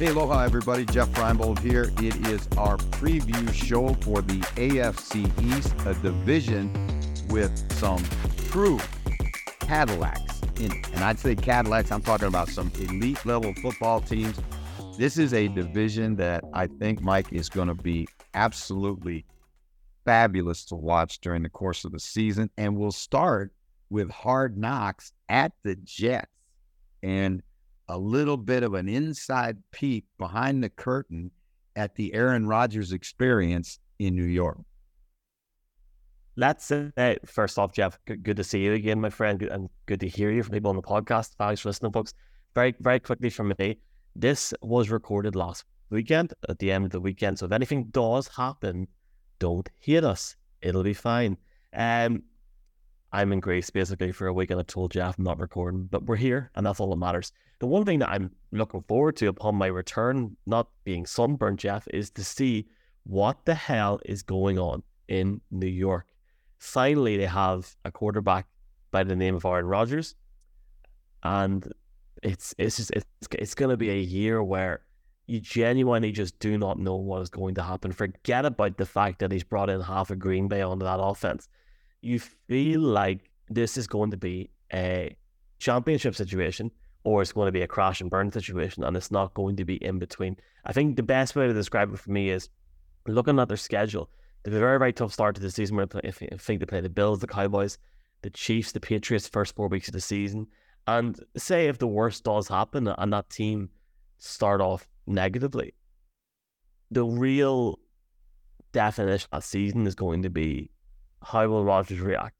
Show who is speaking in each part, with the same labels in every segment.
Speaker 1: Hey, aloha, everybody. Jeff Reinebold here. It is our preview show for the AFC East, a division with some true Cadillacs. In, and I'd say Cadillacs, I'm talking about some elite level football teams. This is a division that I think, Mike, is going to be absolutely fabulous to watch during the course of the season. And we'll start with hard knocks at the Jets and a little bit of an inside peek behind the curtain at the Aaron Rodgers experience in New York.
Speaker 2: Let's say, first off, Jeff, good, to see you again, my friend, and good to hear you from people on the podcast. Thanks for listening, folks. Very, very quickly from me, this was recorded last weekend at the end of the weekend. So if anything does happen, don't hate us. It'll be fine. Um, I'm in Greece basically for a week and I told Jeff I'm not recording, but we're here and that's all that matters. The one thing that I'm looking forward to upon my return, not being sunburned, Jeff, is to see what the hell is going on in New York. Finally, they have a quarterback by the name of Aaron Rodgers, and it's it's just it's it's going to be a year where you genuinely just do not know what is going to happen. Forget about the fact that he's brought in half a Green Bay onto that offense. You feel like this is going to be a championship situation or it's going to be a crash and burn situation and it's not going to be in between. I think the best way to describe it for me is looking at their schedule. They have a very, very tough start to the season where I think they play the Bills, the Cowboys, the Chiefs, the Patriots, first four weeks of the season. And say if the worst does happen and that team start off negatively, the real definition of season is going to be how will Rodgers react?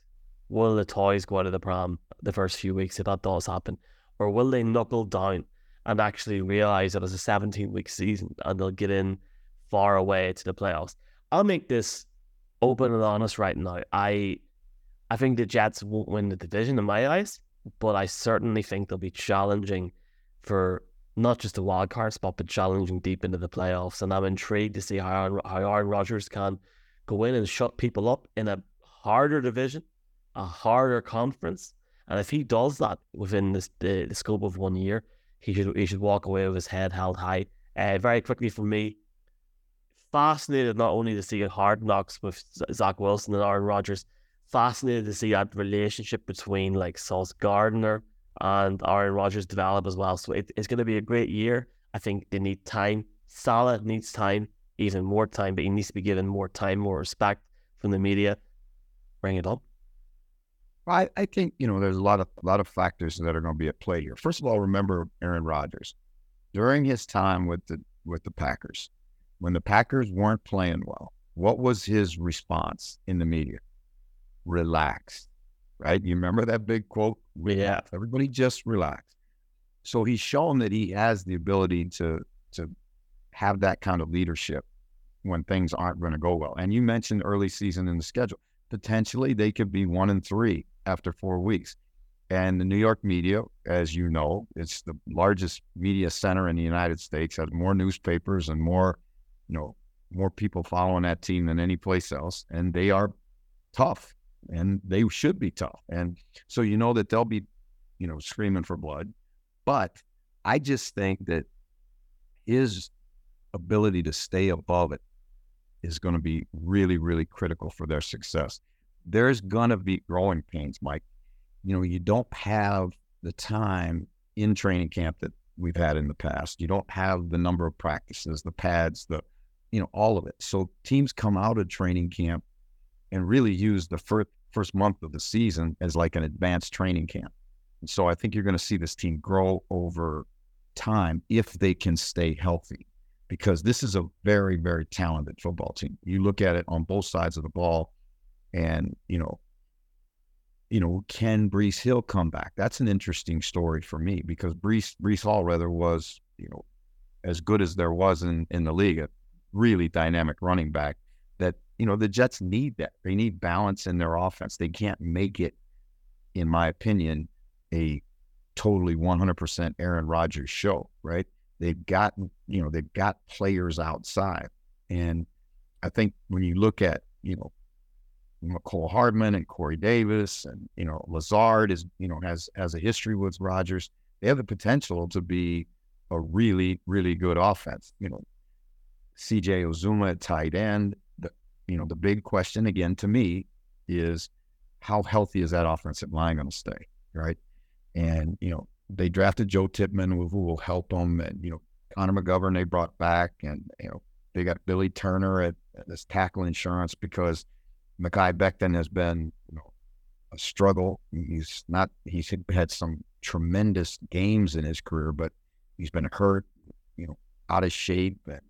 Speaker 2: Will the toys go out of the pram the first few weeks if that does happen? Or will they knuckle down and actually realize that it's a 17 week season and they'll get in far away to the playoffs? I'll make this open and honest right now. I I think the Jets won't win the division in my eyes, but I certainly think they'll be challenging for not just a wild card spot, but challenging deep into the playoffs. And I'm intrigued to see how Aaron, how Aaron Rodgers can go in and shut people up in a harder division, a harder conference. And if he does that within this, the, the scope of one year, he should he should walk away with his head held high. Uh, very quickly for me, fascinated not only to see hard knocks with Zach Wilson and Aaron Rodgers, fascinated to see that relationship between like Sauce Gardner and Aaron Rodgers develop as well. So it, it's going to be a great year. I think they need time. Salah needs time, even more time, but he needs to be given more time, more respect from the media. Bring it up.
Speaker 1: I, I think you know there's a lot of a lot of factors that are going to be at play here. First of all, remember Aaron Rodgers during his time with the with the Packers when the Packers weren't playing well, what was his response in the media? Relax, right? You remember that big quote?
Speaker 2: Yeah.
Speaker 1: Everybody just relax. So he's shown that he has the ability to to have that kind of leadership when things aren't going to go well. And you mentioned early season in the schedule. Potentially they could be one and three after four weeks. And the New York media, as you know, it's the largest media center in the United States, has more newspapers and more you know, more people following that team than any place else, and they are tough, and they should be tough, and so you know that they'll be, you know, screaming for blood. But I just think that his ability to stay above it is going to be really, really critical for their success. There's going to be growing pains, Mike. You know, you don't have the time in training camp that we've had in the past. You don't have the number of practices, the pads, the you know, all of it. So teams come out of training camp and really use the first first month of the season as like an advanced training camp. And so I think you're going to see this team grow over time if they can stay healthy, because this is a very very talented football team. You look at it on both sides of the ball, and you know. You know, can Breece Hill come back? That's an interesting story for me because Breece Breece Hall rather was, you know, as good as there was in, in the league a really dynamic running back that, you know, the Jets need that. They need balance in their offense. They can't make it, in my opinion, a totally 100% Aaron Rodgers show, right? They've got, you know, they've got players outside. And I think when you look at, you know, Mecole Hardman and Corey Davis and, you know, Lazard is, you know, has, has a history with Rodgers. They have the potential to be a really, really good offense. You know, CJ Uzomah at tight end. The, you know, the big question again to me is how healthy is that offensive line going to stay, right? And, you know, they drafted Joe Tippmann, who will help them. And, you know, Connor McGovern they brought back. And, you know, they got Billy Turner at, at this tackle insurance because Mekhi Becton has been, you know, a struggle. He's not, he's had some tremendous games in his career, but he's been hurt, you know, out of shape. And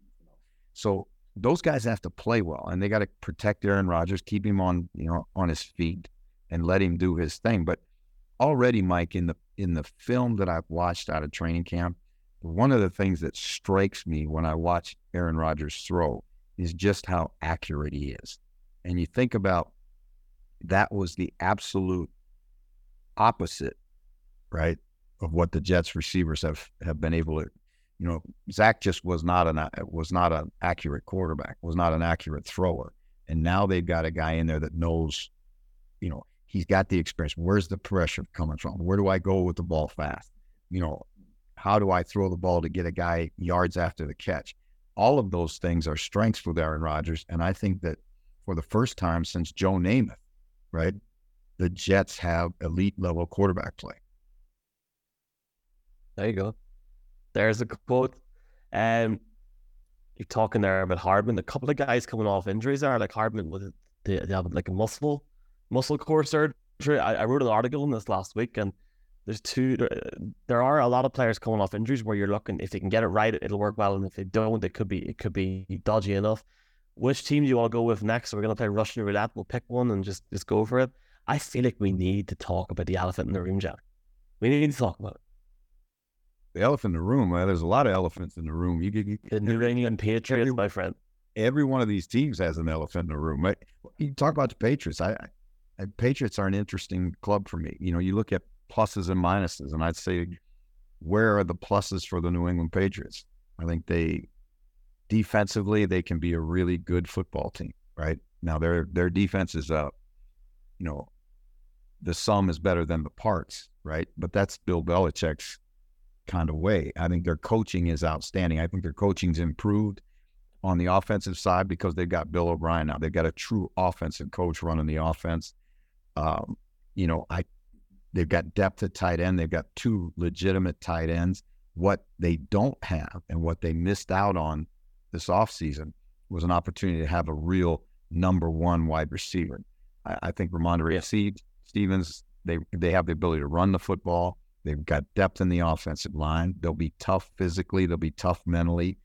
Speaker 1: so those guys have to play well and they got to protect Aaron Rodgers, keep him on, you know, on his feet and let him do his thing. But already, Mike, in the in the film that I've watched out of training camp, one of the things that strikes me when I watch Aaron Rodgers throw is just how accurate he is. And you think about that was the absolute opposite, right, of what the Jets receivers have have been able to. You know, Zach just was not an was not an accurate quarterback, was not an accurate thrower, and now they've got a guy in there that knows, you know, he's got the experience. Where's the pressure coming from? Where do I go with the ball fast? You know, how do I throw the ball to get a guy yards after the catch? All of those things are strengths with Aaron Rodgers, and I think that for the first time since Joe Namath, right, the Jets have elite level quarterback play.
Speaker 2: There you go. There's a quote. Um, you're talking there about Hardman. A couple of guys coming off injuries are like Hardman with they, have like a muscle muscle core surgery. I, I, wrote an article on this last week, and there's two. There are a lot of players coming off injuries where you're looking if they can get it right, it'll work well, and if they don't, it could be it could be dodgy enough. Which team do you want to go with next? We're gonna play Russian roulette. We'll pick one and just just go for it. I feel like we need to talk about the elephant in the room, Jack. We need to talk about it
Speaker 1: the elephant in the room. Well, there's a lot of elephants in the room. You, you,
Speaker 2: the New England Patriots, every, my friend.
Speaker 1: Every one of these teams has an elephant in the room. Right? You talk about the Patriots. I, Patriots are an interesting club for me. You know, you look at pluses and minuses, and I'd say, where are the pluses for the New England Patriots? I think they defensively they can be a really good football team. Right now, their their defense is uh, you know, the sum is better than the parts. Right, but that's Bill Belichick's kind of way. I think their coaching is outstanding. I think their coaching's improved on the offensive side because they've got Bill O'Brien now. They've got a true offensive coach running the offense. Um, you know, I they've got depth at tight end. They've got two legitimate tight ends. What they don't have and what they missed out on this offseason was an opportunity to have a real number one wide receiver. I, I think Rhamondre yeah. Stevens, they they have the ability to run the football. They've got depth in the offensive line. They'll be tough physically. They'll be tough mentally.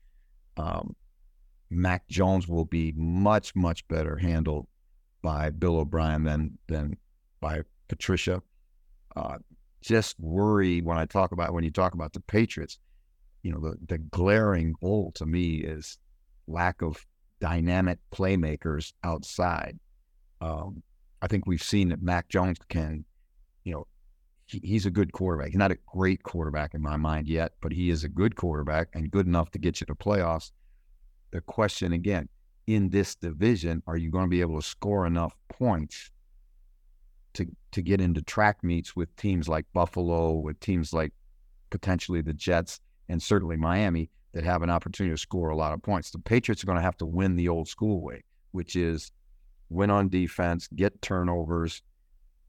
Speaker 1: Um, Mac Jones will be much, much better handled by Bill O'Brien than than by Patricia. Uh, just worry when I talk about when you talk about the Patriots. You know, the the glaring hole to me is lack of dynamic playmakers outside. Um, I think we've seen that Mac Jones can, you know, he, he's a good quarterback. He's not a great quarterback in my mind yet, but he is a good quarterback and good enough to get you to playoffs. The question again, in this division, are you going to be able to score enough points to to get into track meets with teams like Buffalo, with teams like potentially the Jets, and certainly Miami that have an opportunity to score a lot of points? The Patriots are going to have to win the old school way, which is win on defense, get turnovers,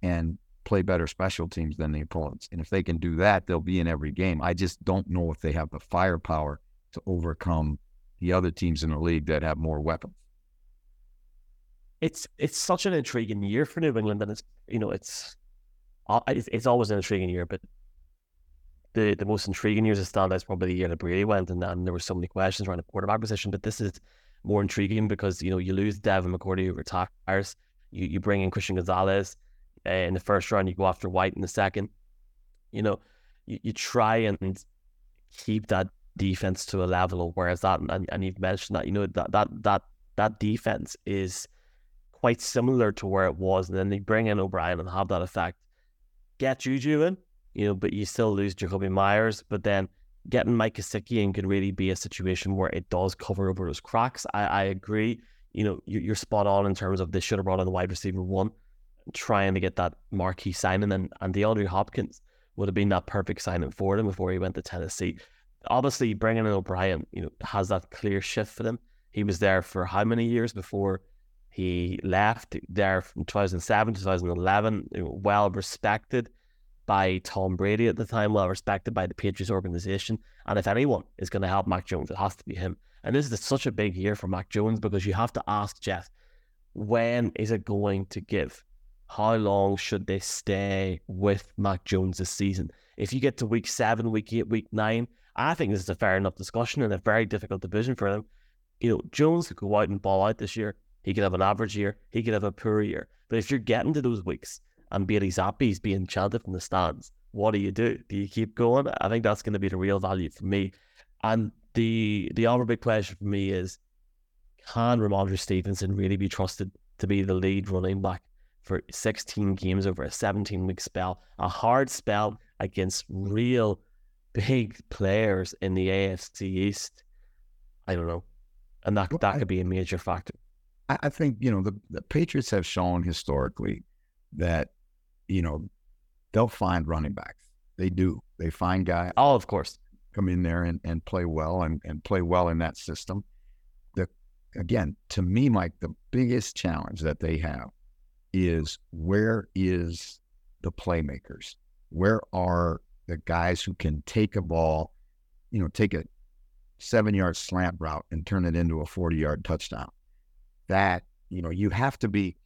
Speaker 1: and play better special teams than the opponents. And if they can do that, they'll be in every game. I just don't know if they have the firepower to overcome the other teams in the league that have more weapons.
Speaker 2: It's it's such an intriguing year for New England, and it's you know it's uh, it's, it's always an intriguing year, but the the most intriguing years of stand is probably the year that Brady went, and then there were so many questions around the quarterback position. But this is more intriguing because you know you lose Devin McCourty who retires, you you bring in Christian Gonzalez, uh, in the first round, you go after White in the second. You know, you, you try and keep that defense to a level where it's at. And, and you've mentioned that, you know, that, that, that, that defense is quite similar to where it was. And then they bring in O'Brien and have that effect. Get Juju in, you know, but you still lose Jakobi Meyers. But then getting Mike Gesicki in could really be a situation where it does cover over those cracks. I, I agree. You know, you're spot on in terms of they should have brought in the wide receiver one trying to get that marquee signing, and, and DeAndre Hopkins would have been that perfect signing for them before he went to Tennessee. Obviously bringing in O'Brien, you know, has that clear shift for them. He was there for how many years before he left? There from 2007, to 2011, you know, well respected by Tom Brady at the time, well respected by the Patriots organization. And if anyone is going to help Mac Jones, it has to be him. And this is such a big year for Mac Jones because you have to ask Jeff, when is it going to give? How long should they stay with Mac Jones this season? If you get to week seven, week eight, week nine, I think this is a fair enough discussion and a very difficult division for them. You know, Jones could go out and ball out this year. He could have an average year. He could have a poor year. But if you're getting to those weeks and Bailey Zappe is being chanted from the stands, what do you do? Do you keep going? I think that's going to be the real value for me. And the the other big question for me is, can Rhamondre Stevenson really be trusted to be the lead running back for 16 games over a 17 week spell? A hard spell against real big players in the AFC East. I don't know. And that, well, that could be a major factor.
Speaker 1: I, I think, you know, the, the Patriots have shown historically that, you know, they'll find running backs. They do. They find guys.
Speaker 2: Oh, of course.
Speaker 1: Come in there and, and play well and, and play well in that system. The again, to me, Mike, the biggest challenge that they have is where is the playmakers? Where are the guys who can take a ball, you know, take a seven yard slant route and turn it into a 40 yard touchdown. That, you know, you have to be,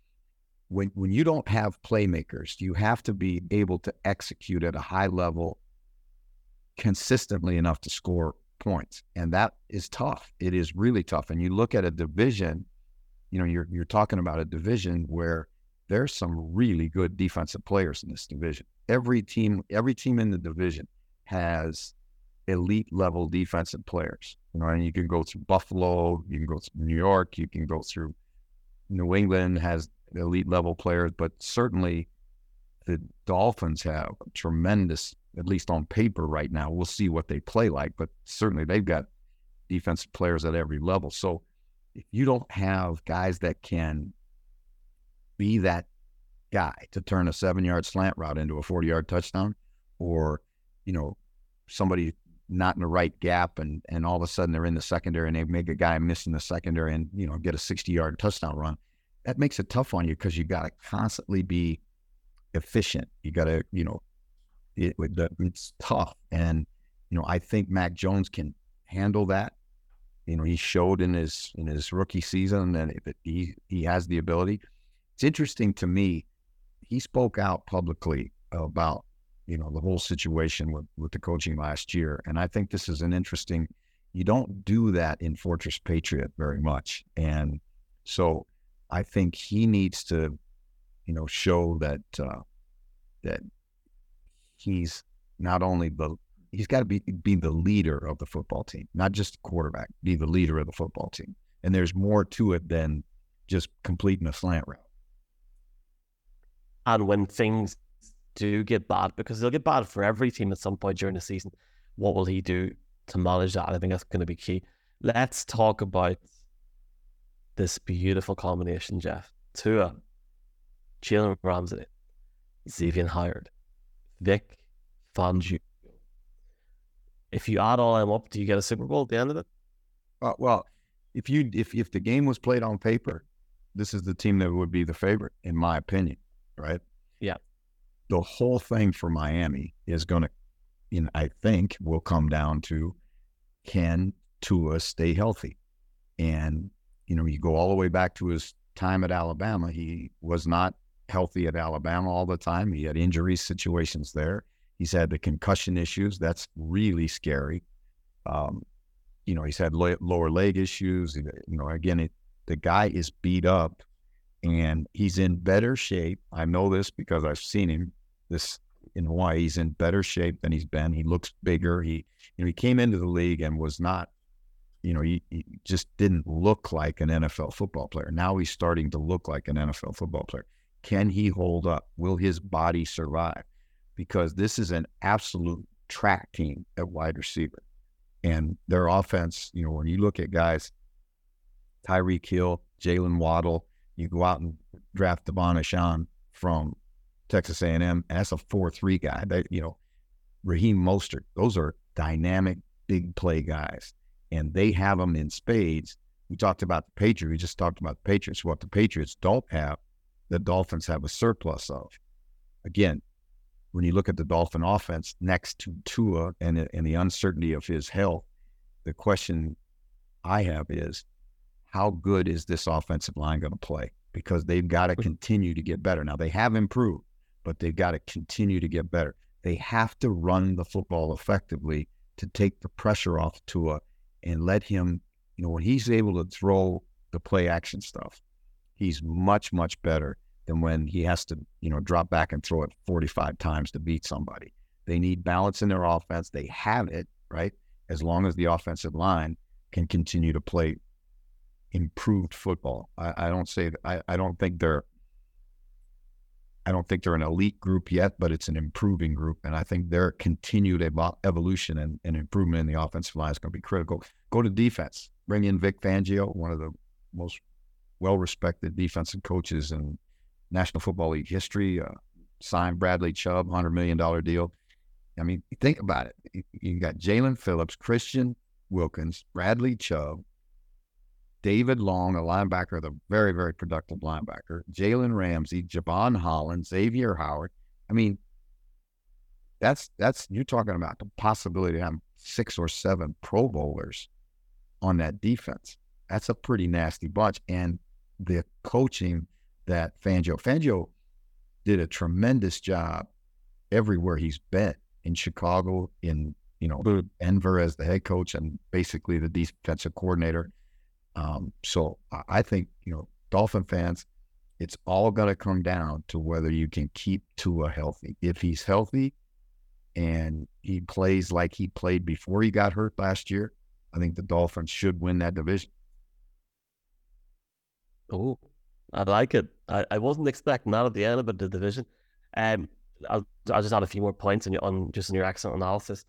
Speaker 1: when, when you don't have playmakers, you have to be able to execute at a high level consistently enough to score points. And that is tough. It is really tough. And you look at a division, you know, you're, you're talking about a division where there's some really good defensive players in this division. Every team, every team in the division has elite level defensive players. You know, and you can go through Buffalo, you can go through New York, you can go through New England has elite level players, but certainly the Dolphins have tremendous, at least on paper right now. We'll see what they play like, but certainly they've got defensive players at every level. So if you don't have guys that can be that guy to turn a seven yard slant route into a 40 yard touchdown or, you know, somebody not in the right gap and, and all of a sudden they're in the secondary and they make a guy miss in the secondary and, you know, get a 60 yard touchdown run. That makes it tough on you because you got to constantly be efficient. You got to, you know, it, it's tough. And, you know, I think Mac Jones can handle that. You know, he showed in his in his rookie season that he he has the ability. It's interesting to me. He spoke out publicly about you know the whole situation with with the coaching last year, and I think this is an interesting. You don't do that in Fortress Patriot very much, and so I think he needs to, you know, show that uh, that he's not only the he's got to be be the leader of the football team, not just quarterback, be the leader of the football team. And there's more to it than just completing a slant route
Speaker 2: and when things do get bad, because they'll get bad for every team at some point during the season, what will he do to manage that? I think that's going to be key. Let's talk about this beautiful combination, Jeff. Tua, Jalen Ramsey, Xavier Howard, Vic Fangio. If you add all them up, do you get a Super Bowl at the end of it?
Speaker 1: Uh, well, if you if if the game was played on paper, this is the team that would be the favorite, in my opinion right?
Speaker 2: Yeah.
Speaker 1: The whole thing for Miami is going to, you know, I think will come down to can Tua stay healthy? And, you know, you go all the way back to his time at Alabama. He was not healthy at Alabama all the time. He had injury situations there. He's had the concussion issues. That's really scary. Um, you know, he's had lower leg issues. You know, again, it, the guy is beat up and he's in better shape. I know this because I've seen him this in Hawaii. He's in better shape than he's been. He looks bigger. He, you know, he came into the league and was not, you know, he, he just didn't look like an NFL football player. Now he's starting to look like an NFL football player. Can he hold up? Will his body survive? Because this is an absolute track team at wide receiver. And their offense, you know, when you look at guys, Tyreek Hill, Jaylen Waddle, you go out and draft De'Von Achane from Texas A&M. That's a four-three guy. They, you know, Raheem Mostert. Those are dynamic big play guys, and they have them in spades. We talked about the Patriots. We just talked about the Patriots. What the Patriots don't have, the Dolphins have a surplus of. Again, when you look at the Dolphin offense next to Tua and, and the uncertainty of his health, the question I have is how good is this offensive line going to play? Because they've got to continue to get better. Now, they have improved, but they've got to continue to get better. They have to run the football effectively to take the pressure off Tua and let him, you know, when he's able to throw the play action stuff, he's much, much better than when he has to, you know, drop back and throw it 45 times to beat somebody. They need balance in their offense. They have it, right? As long as the offensive line can continue to play improved football. I, I don't say I, I don't think they're I don't think they're an elite group yet, but it's an improving group. And I think their continued evo- evolution and, and, improvement in the offensive line is going to be critical. Go to defense. Bring in Vic Fangio, one of the most well respected defensive coaches in National Football League history. Uh, signed Bradley Chubb, $100 million deal. I mean, think about it. You got Jaelan Phillips, Christian Wilkins, Bradley Chubb, David Long, a linebacker, the very, very productive linebacker, Jalen Ramsey, Jevon Holland, Xavier Howard. I mean, that's that's you're talking about the possibility to have six or seven Pro Bowlers on that defense. That's a pretty nasty bunch. And the coaching that Fangio Fangio did a tremendous job everywhere he's been in Chicago, in you know Denver as the head coach and basically the defensive coordinator um, so I think, you know, Dolphin fans, it's all going to come down to whether you can keep Tua healthy. If he's healthy and he plays like he played before he got hurt last year, I think the Dolphins should win that division.
Speaker 2: Oh, I like it. I, I wasn't expecting that at the end of the division. Um, I'll, I'll just add a few more points on, on just in your excellent analysis.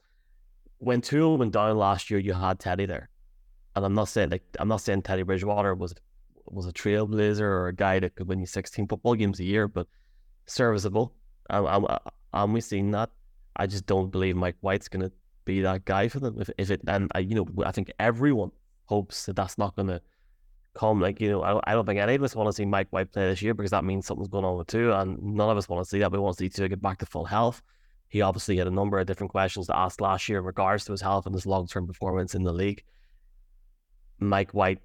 Speaker 2: When Tua went down last year, you had Teddy there and I'm not saying like I'm not saying Teddy Bridgewater was was a trailblazer or a guy that could win you 16 football games a year, but serviceable. And, and, and we've seen that. I just don't believe Mike White's going to be that guy for them. If, if it, and I, you know, I think everyone hopes that that's not going to come. Like, you know, I, I don't think any of us want to see Mike White play this year because that means something's going on with Tua, and none of us want to see that. We want to see Tua get back to full health. He obviously had a number of different questions to ask last year in regards to his health and his long term performance in the league. Mike White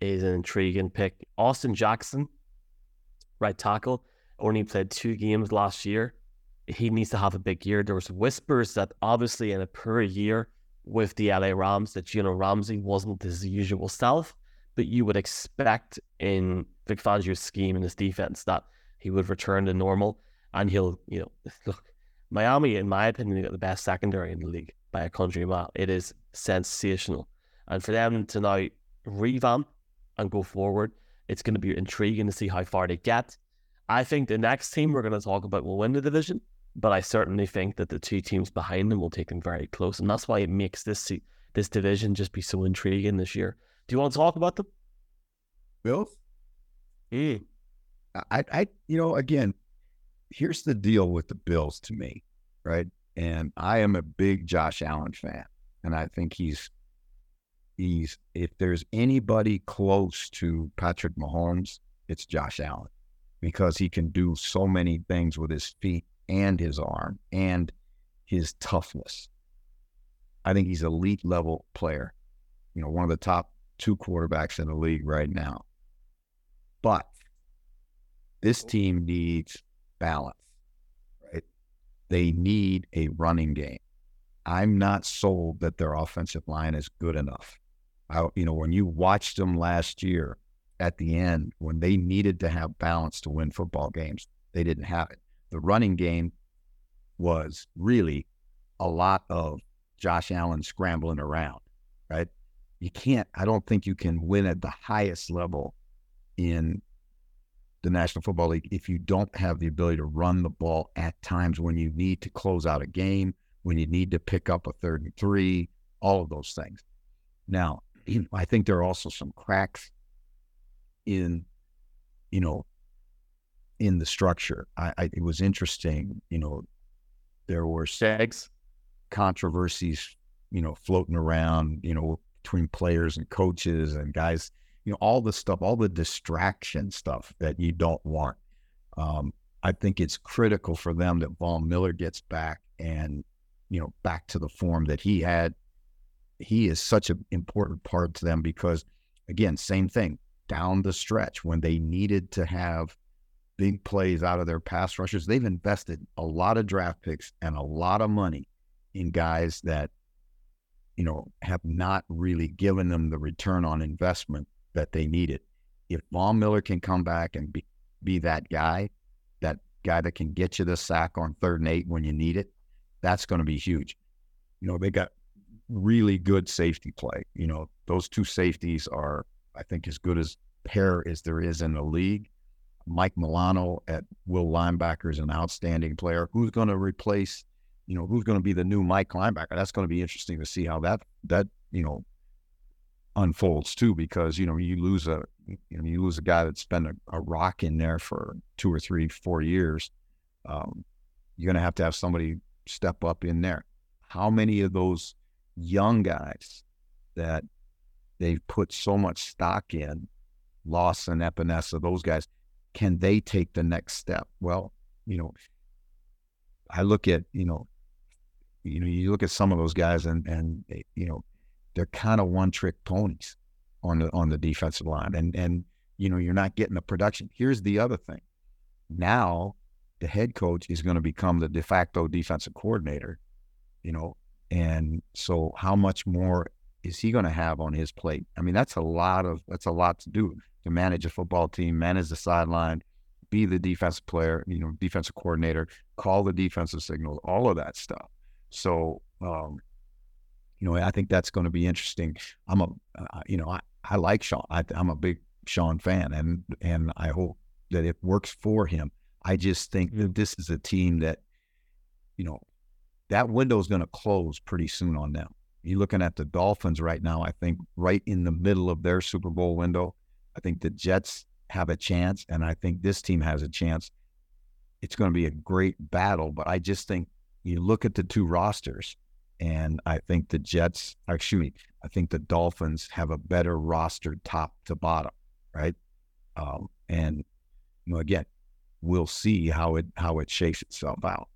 Speaker 2: is an intriguing pick. Austin Jackson, right tackle, only played two games last year. He needs to have a big year. There was whispers that obviously in a per year with the LA Rams that Gino Ramsey wasn't his usual self, but you would expect in Vic Fangio's scheme and his defense that he would return to normal and he'll, you know, look, Miami, in my opinion, got the best secondary in the league by a country mile. It is sensational. And for them to now revamp and go forward, it's going to be intriguing to see how far they get. I think the next team we're going to talk about will win the division, but I certainly think that the two teams behind them will take them very close, and that's why it makes this this division just be so intriguing this year. Do you want to talk about them?
Speaker 1: Bills.
Speaker 2: Mm.
Speaker 1: I, I, you know, again, here's the deal with the Bills to me, right? And I am a big Josh Allen fan, and I think he's he's if there's anybody close to Patrick Mahomes, it's Josh Allen because he can do so many things with his feet and his arm and his toughness. I think he's elite level player. You know, one of the top two quarterbacks in the league right now. But this oh. team needs balance, right? They need a running game. I'm not sold that their offensive line is good enough. I, you know, when you watched them last year at the end, when they needed to have balance to win football games, they didn't have it. The running game was really a lot of Josh Allen scrambling around, right? You can't, I don't think you can win at the highest level in the National Football League if you don't have the ability to run the ball at times when you need to close out a game, when you need to pick up a third and three, all of those things. Now, I think there are also some cracks in, you know, in the structure. I, I it was interesting, you know, there were
Speaker 2: Shags
Speaker 1: controversies you know, floating around, you know, between players and coaches and guys, you know, all the stuff, all the distraction stuff that you don't want. Um, I think it's critical for them that Von Miller gets back and, you know, back to the form that he had. He is such an important part to them because, again, same thing down the stretch when they needed to have big plays out of their pass rushers. They've invested a lot of draft picks and a lot of money in guys that, you know, have not really given them the return on investment that they needed. If Von Miller can come back and be, be that guy, that guy that can get you the sack on third and eight when you need it, that's going to be huge. You know, they got really good safety play. You know, those two safeties are, I think, as good as pair as there is in the league. Mike Milano at will linebacker is an outstanding player. Who's going to replace, you know, who's going to be the new Mike linebacker? That's going to be interesting to see how that that you know unfolds too, because you know you lose a you know you lose a guy that's been a, a rock in there for two or three, four years. Um, you're going to have to have somebody step up in there. How many of those young guys that they've put so much stock in, Lawson, Epenesa, those guys, can they take the next step? Well, you know, I look at, you know, you know, you look at some of those guys and and you know, they're kind of one trick ponies on the on the defensive line. And and you know, you're not getting the production. Here's the other thing. Now the head coach is going to become the de facto defensive coordinator, you know, and so how much more is he going to have on his plate? I mean, that's a lot of that's a lot to do to manage a football team, manage the sideline, be the defensive player, you know, defensive coordinator, call the defensive signals, all of that stuff. So, um, you know, I think that's going to be interesting. I'm a, uh, you know, I, I like Sean. I, I'm a big Sean fan, and and I hope that it works for him. I just think that this is a team that, you know, that window is going to close pretty soon on them. You're looking at the Dolphins right now. I think right in the middle of their Super Bowl window. I think the Jets have a chance, and I think this team has a chance. It's going to be a great battle, but I just think you look at the two rosters, and I think the Jets, excuse me, I think the Dolphins have a better roster top to bottom, right? Um, and you know, again, we'll see how it how it shakes itself out.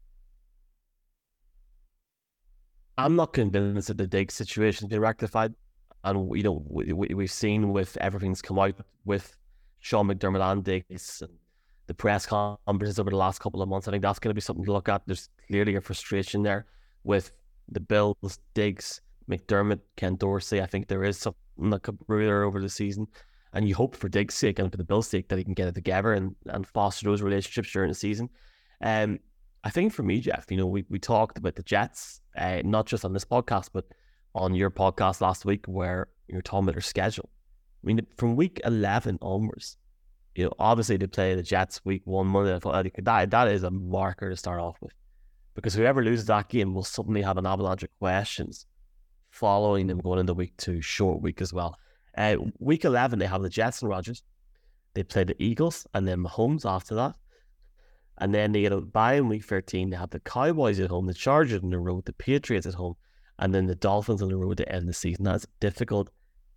Speaker 2: I'm not convinced that the Diggs situation's been rectified and you know we, we, have seen with everything's come out with Sean McDermott and Diggs and the press conferences over the last couple of months. I think that's going to be something to look at. There's clearly a frustration there with the Bills, Diggs, McDermott, Ken Dorsey. I think there is something that could brew there over the season. And you hope for Diggs' sake and for the Bills' sake that he can get it together and, and foster those relationships during the season. Um, I think for me, Jeff, you know, we, we talked about the Jets, uh, not just on this podcast, but on your podcast last week where you're talking about their schedule. I mean, from week 11 onwards, you know, obviously they play the Jets week one Monday. I thought that, that is a marker to start off with because whoever loses that game will suddenly have an avalanche of questions following them going into week two, short week as well. Uh, week 11, they have the Jets and Rodgers. They play the Eagles and then Mahomes after that. And then they get a bye in week 13. They have the Cowboys at home, the Chargers on the road, the Patriots at home and then the Dolphins on the road to end the season. That's a difficult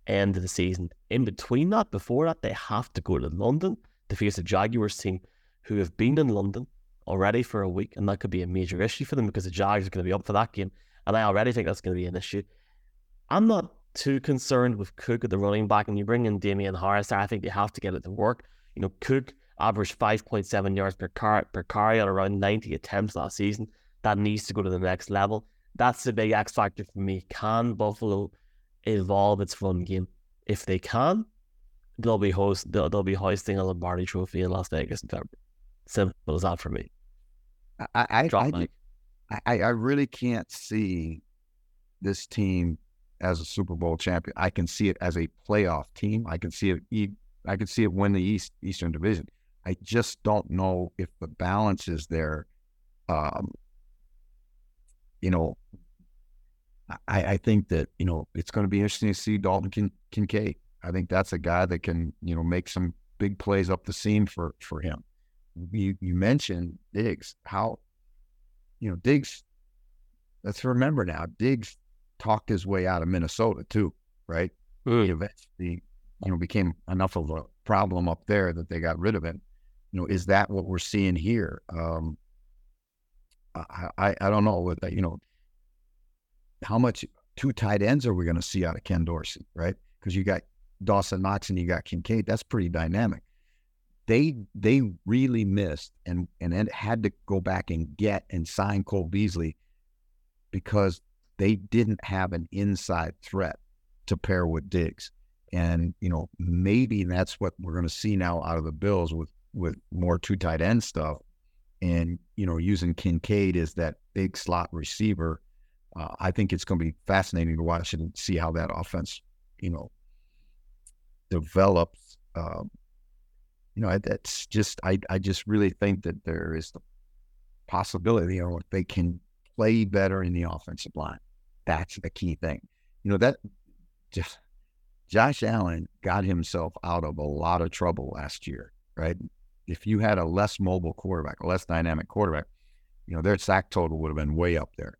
Speaker 2: end of the season. In between that, before that, they have to go to London to face the Jaguars team who have been in London already for a week, and that could be a major issue for them because the Jags are going to be up for that game, and I already think that's going to be an issue. I'm not too concerned with Cook at the running back, and you bring in Damien Harris. I think they have to get it to work. You know, Cook averaged 5.7 yards per, car- per carry on around 90 attempts last season. That needs to go to the next level that's the big X factor for me. Can Buffalo evolve its run game? If they can, they'll be host they'll, they'll be hoisting a Lombardi Trophy in Las Vegas in February. Simple as that for me.
Speaker 1: I I, I, I, I really can't see this team as a Super Bowl champion. I can see it as a playoff team. I can see it. I can see it win the East Eastern Division. I just don't know if the balance is there um, you know, I, I think that, you know, it's going to be interesting to see Dalton Kin- Kincaid. I think that's a guy that can, you know, make some big plays up the seam for, for him. You, you mentioned Diggs, how, you know, Diggs, let's remember now, Diggs talked his way out of Minnesota too, right?
Speaker 2: Mm.
Speaker 1: He eventually, you know, became enough of a problem up there that they got rid of him. You know, is that what we're seeing here? Um, I, I, I don't know. You know, how much two tight ends are we going to see out of Ken Dorsey, right? Because you got Dawson Knox and you got Kincaid. That's pretty dynamic. They they really missed and and had to go back and get and sign Cole Beasley because they didn't have an inside threat to pair with Diggs. And you know maybe that's what we're going to see now out of the Bills with with more two tight end stuff, and you know using Kincaid as that big slot receiver. Uh, I think it's going to be fascinating to watch and see how that offense, you know, develops. Um, you know, that's just I I just really think that there is the possibility, know, if they can play better in the offensive line, that's the key thing. You know that just Josh Allen got himself out of a lot of trouble last year, right? If you had a less mobile quarterback, a less dynamic quarterback, you know, their sack total would have been way up there.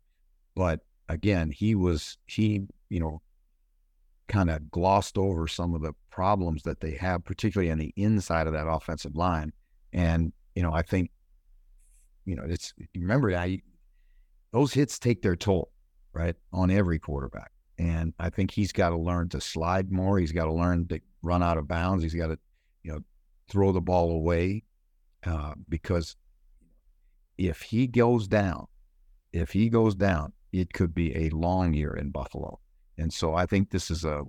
Speaker 1: But again, he was he, you know, kind of glossed over some of the problems that they have, particularly on the inside of that offensive line. And, you know, I think, you know, it's remember I those hits take their toll, right, on every quarterback. And I think he's got to learn to slide more. He's got to learn to run out of bounds. He's got to, you know, throw the ball away uh, because if he goes down, if he goes down, it could be a long year in Buffalo. And so I think this is a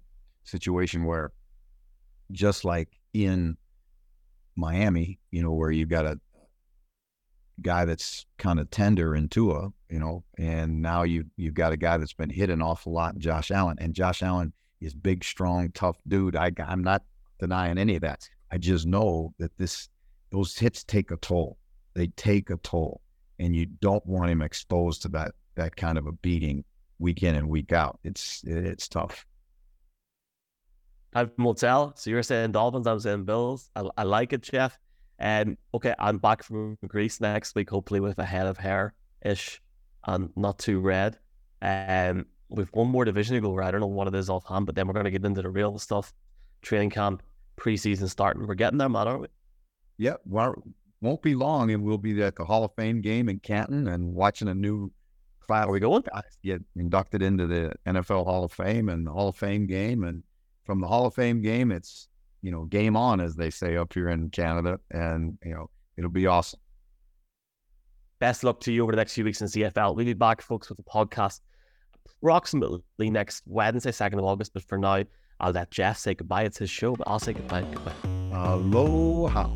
Speaker 1: situation where, just like in Miami, you know, where you've got a guy that's kind of tender in Tua, you know, and now you you've got a guy that's been hit an awful lot, Josh Allen, and Josh Allen is big, strong, tough dude. I I'm not denying any of that. I just know that this those hits take a toll. They take a toll, and you don't want him exposed to that that kind of a beating week in and week out. It's it's tough.
Speaker 2: Will tell. So you're saying Dolphins, I'm saying Bills. I, I like it, Jeff. And um, okay, I'm back from Greece next week, hopefully with a head of hair ish and not too red. Um, with one more division to go, where I don't know what it is offhand, but then we're going to get into the real stuff. Training camp, preseason starting. We're getting there, man, aren't we?
Speaker 1: Yep. Well, won't be long, and we'll be at the Hall of Fame game in Canton and watching a new class.
Speaker 2: Are we going?
Speaker 1: Get inducted into the NFL Hall of Fame and the Hall of Fame game, and from the Hall of Fame game, it's you know game on, as they say up here in Canada, and you know it'll be awesome.
Speaker 2: Best luck to you over the next few weeks in CFL. We'll be back, folks, with a podcast approximately next Wednesday, second of August. But for now, I'll let Jeff say goodbye. It's his show, but I'll say goodbye. Goodbye.
Speaker 1: Aloha.